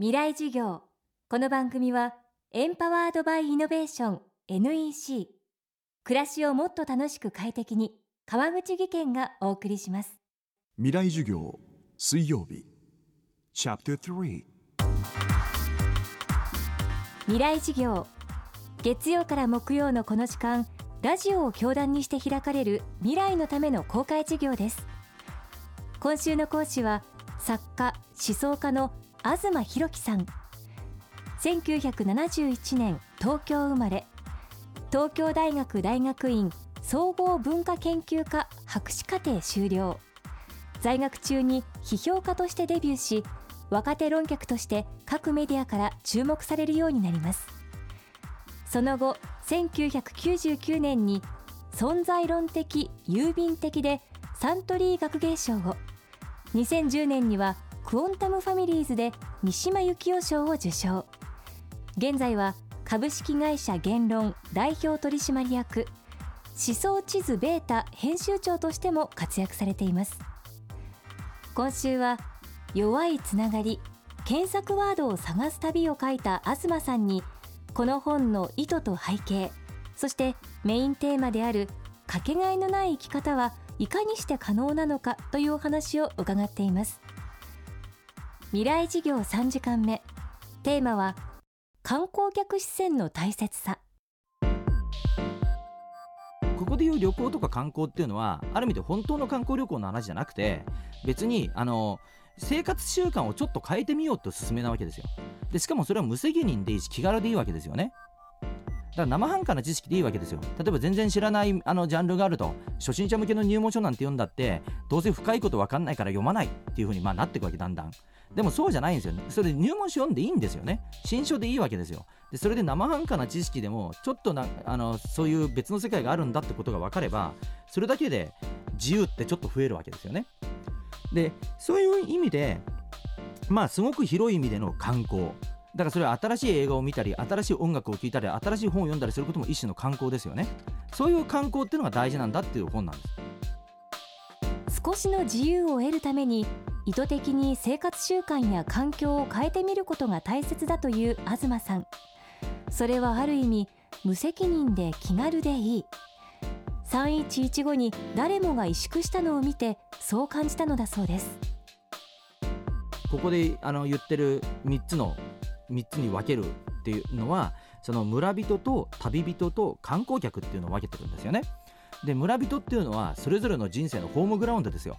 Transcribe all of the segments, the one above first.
未来授業。この番組はエンパワードバイイノベーション NEC 暮らしをもっと楽しく快適に川口義賢がお送りします。未来授業水曜日。チャプター3未来授業。月曜から木曜のこの時間ラジオを教壇にして開かれる未来のための公開授業です。今週の講師は作家思想家の東博樹さん。1971年東京生まれ。東京大学大学院総合文化研究科博士課程修了。在学中に批評家としてデビューし若手論客として各メディアから注目されるようになります。その後1999年に存在論的郵便的でサントリー学芸賞を。2010年にはクオンタムファミリーズで三島由紀夫賞を受賞。現在は株式会社言論代表取締役思想地図ベータ編集長としても活躍されています。今週は弱いつながり検索ワードを探す旅を書いた東さんにこの本の意図と背景そしてメインテーマであるかけがえのない生き方はいかにして可能なのかというお話を伺っています。未来事業3時間目。テーマは観光客視線の大切さ。ここでいう旅行とか観光っていうのはある意味で本当の観光旅行の話じゃなくて別にあの生活習慣をちょっと変えてみようっておすすめなわけですよ。でしかもそれは無責任でいいし気軽でいいわけですよね。から生半可な知識でいいわけですよ。例えば全然知らないあのジャンルがあると初心者向けの入門書なんて読んだってどうせ深いこと分かんないから読まないっていう風にまあなっていくわけだんだん。でもそうじゃないんですよ。ねそれ入門書読んでいいんですよね。新書でいいわけですよ。でそれで生半可な知識でもちょっとなあのそういう別の世界があるんだってことが分かればそれだけで自由ってちょっと増えるわけですよね。でそういう意味でまあすごく広い意味での観光。だからそれは新しい映画を見たり新しい音楽を聴いたり新しい本を読んだりすることも一種の観光ですよね。そういう観光っていうのが大事なんだっていう本なんです。少しの自由を得るために意図的に生活習慣や環境を変えてみることが大切だという東さん。それはある意味無責任で気軽でいい。3115に誰もが萎縮したのを見てそう感じたのだそうです。ここであの言ってる3つの3つに分けるっていうのはその村人と旅人と観光客っていうのを分けてるんですよね。で村人っていうのはそれぞれの人生のホームグラウンドですよ。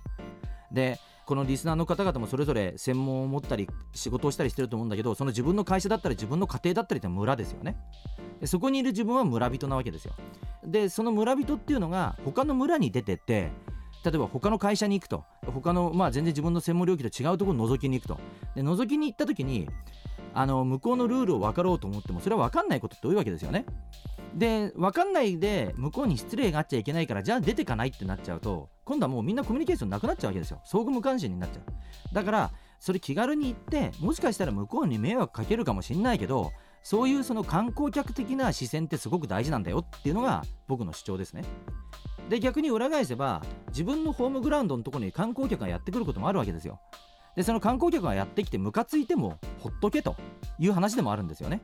でこのリスナーの方々もそれぞれ専門を持ったり仕事をしたりしてると思うんだけどその自分の会社だったり自分の家庭だったりって村ですよね。でそこにいる自分は村人なわけですよ。でその村人っていうのが他の村に出てって例えば他の会社に行くと他のまあ全然自分の専門領域と違うところに覗きに行くと。で覗きに行った時にあの向こうのルールを分かろうと思ってもそれは分かんないことって多いわけですよね。で分かんないで向こうに失礼があっちゃいけないからじゃあ出てかないってなっちゃうと今度はもうみんなコミュニケーションなくなっちゃうわけですよ。相互無関心になっちゃう。だからそれ気軽に行ってもしかしたら向こうに迷惑かけるかもしんないけどそういうその観光客的な視線ってすごく大事なんだよっていうのが僕の主張ですね。で逆に裏返せば自分のホームグラウンドのところに観光客がやってくることもあるわけですよ。でその観光客がやってきてムカついてもほっとけという話でもあるんですよね。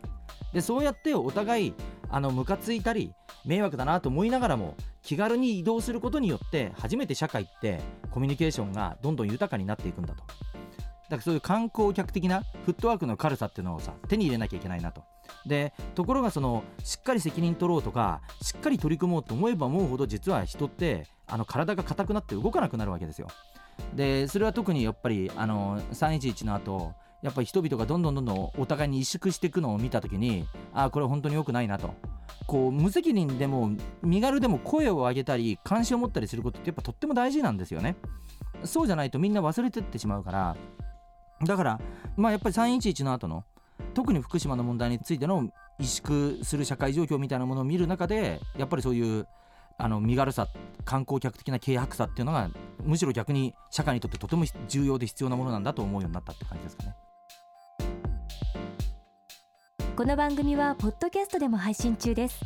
でそうやってお互いあのムカついたり迷惑だなと思いながらも気軽に移動することによって初めて社会ってコミュニケーションがどんどん豊かになっていくんだと。だからそういう観光客的なフットワークの軽さっていうのをさ手に入れなきゃいけないなと。でところがそのしっかり責任取ろうとかしっかり取り組もうと思えば思うほど実は人ってあの体が硬くなって動かなくなるわけですよ。でそれは特にやっぱりあの311の後やっぱり人々がどんどんどんどんお互いに萎縮していくのを見た時にああこれ本当に良くないなと。こう無責任でも身軽でも声を上げたり関心を持ったりすることってやっぱとっても大事なんですよね。そうじゃないとみんな忘れてってしまうから。だからまあやっぱり311の後の特に福島の問題についての萎縮する社会状況みたいなものを見る中でやっぱりそういうあの身軽さ観光客的な軽薄さっていうのがむしろ逆に社会にとってとても重要で必要なものなんだと思うようになったって感じですかね。この番組はポッドキャストでも配信中です。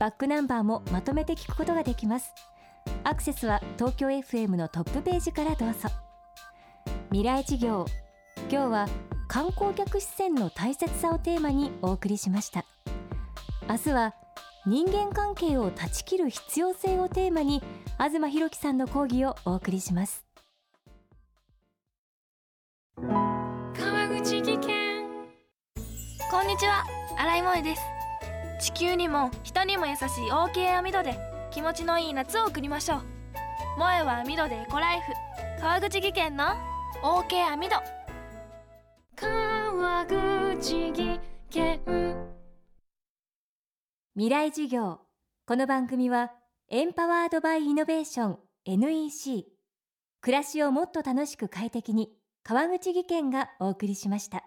バックナンバーもまとめて聞くことができます。アクセスは東京 FM のトップページからどうぞ。未来事業。今日は観光客視線の大切さをテーマにお送りしました。明日は人間関係を断ち切る必要性をテーマに東博樹さんの講義をお送りします。川口技研。こんにちは。新井萌です。地球にも人にも優しい OK 網戸で気持ちのいい夏を送りましょう。萌えは網戸でエコライフ。川口技研の OK 網戸川口技研未来授業。この番組はエンパワードバイイノベーション NEC 暮らしをもっと楽しく快適に川口義賢がお送りしました。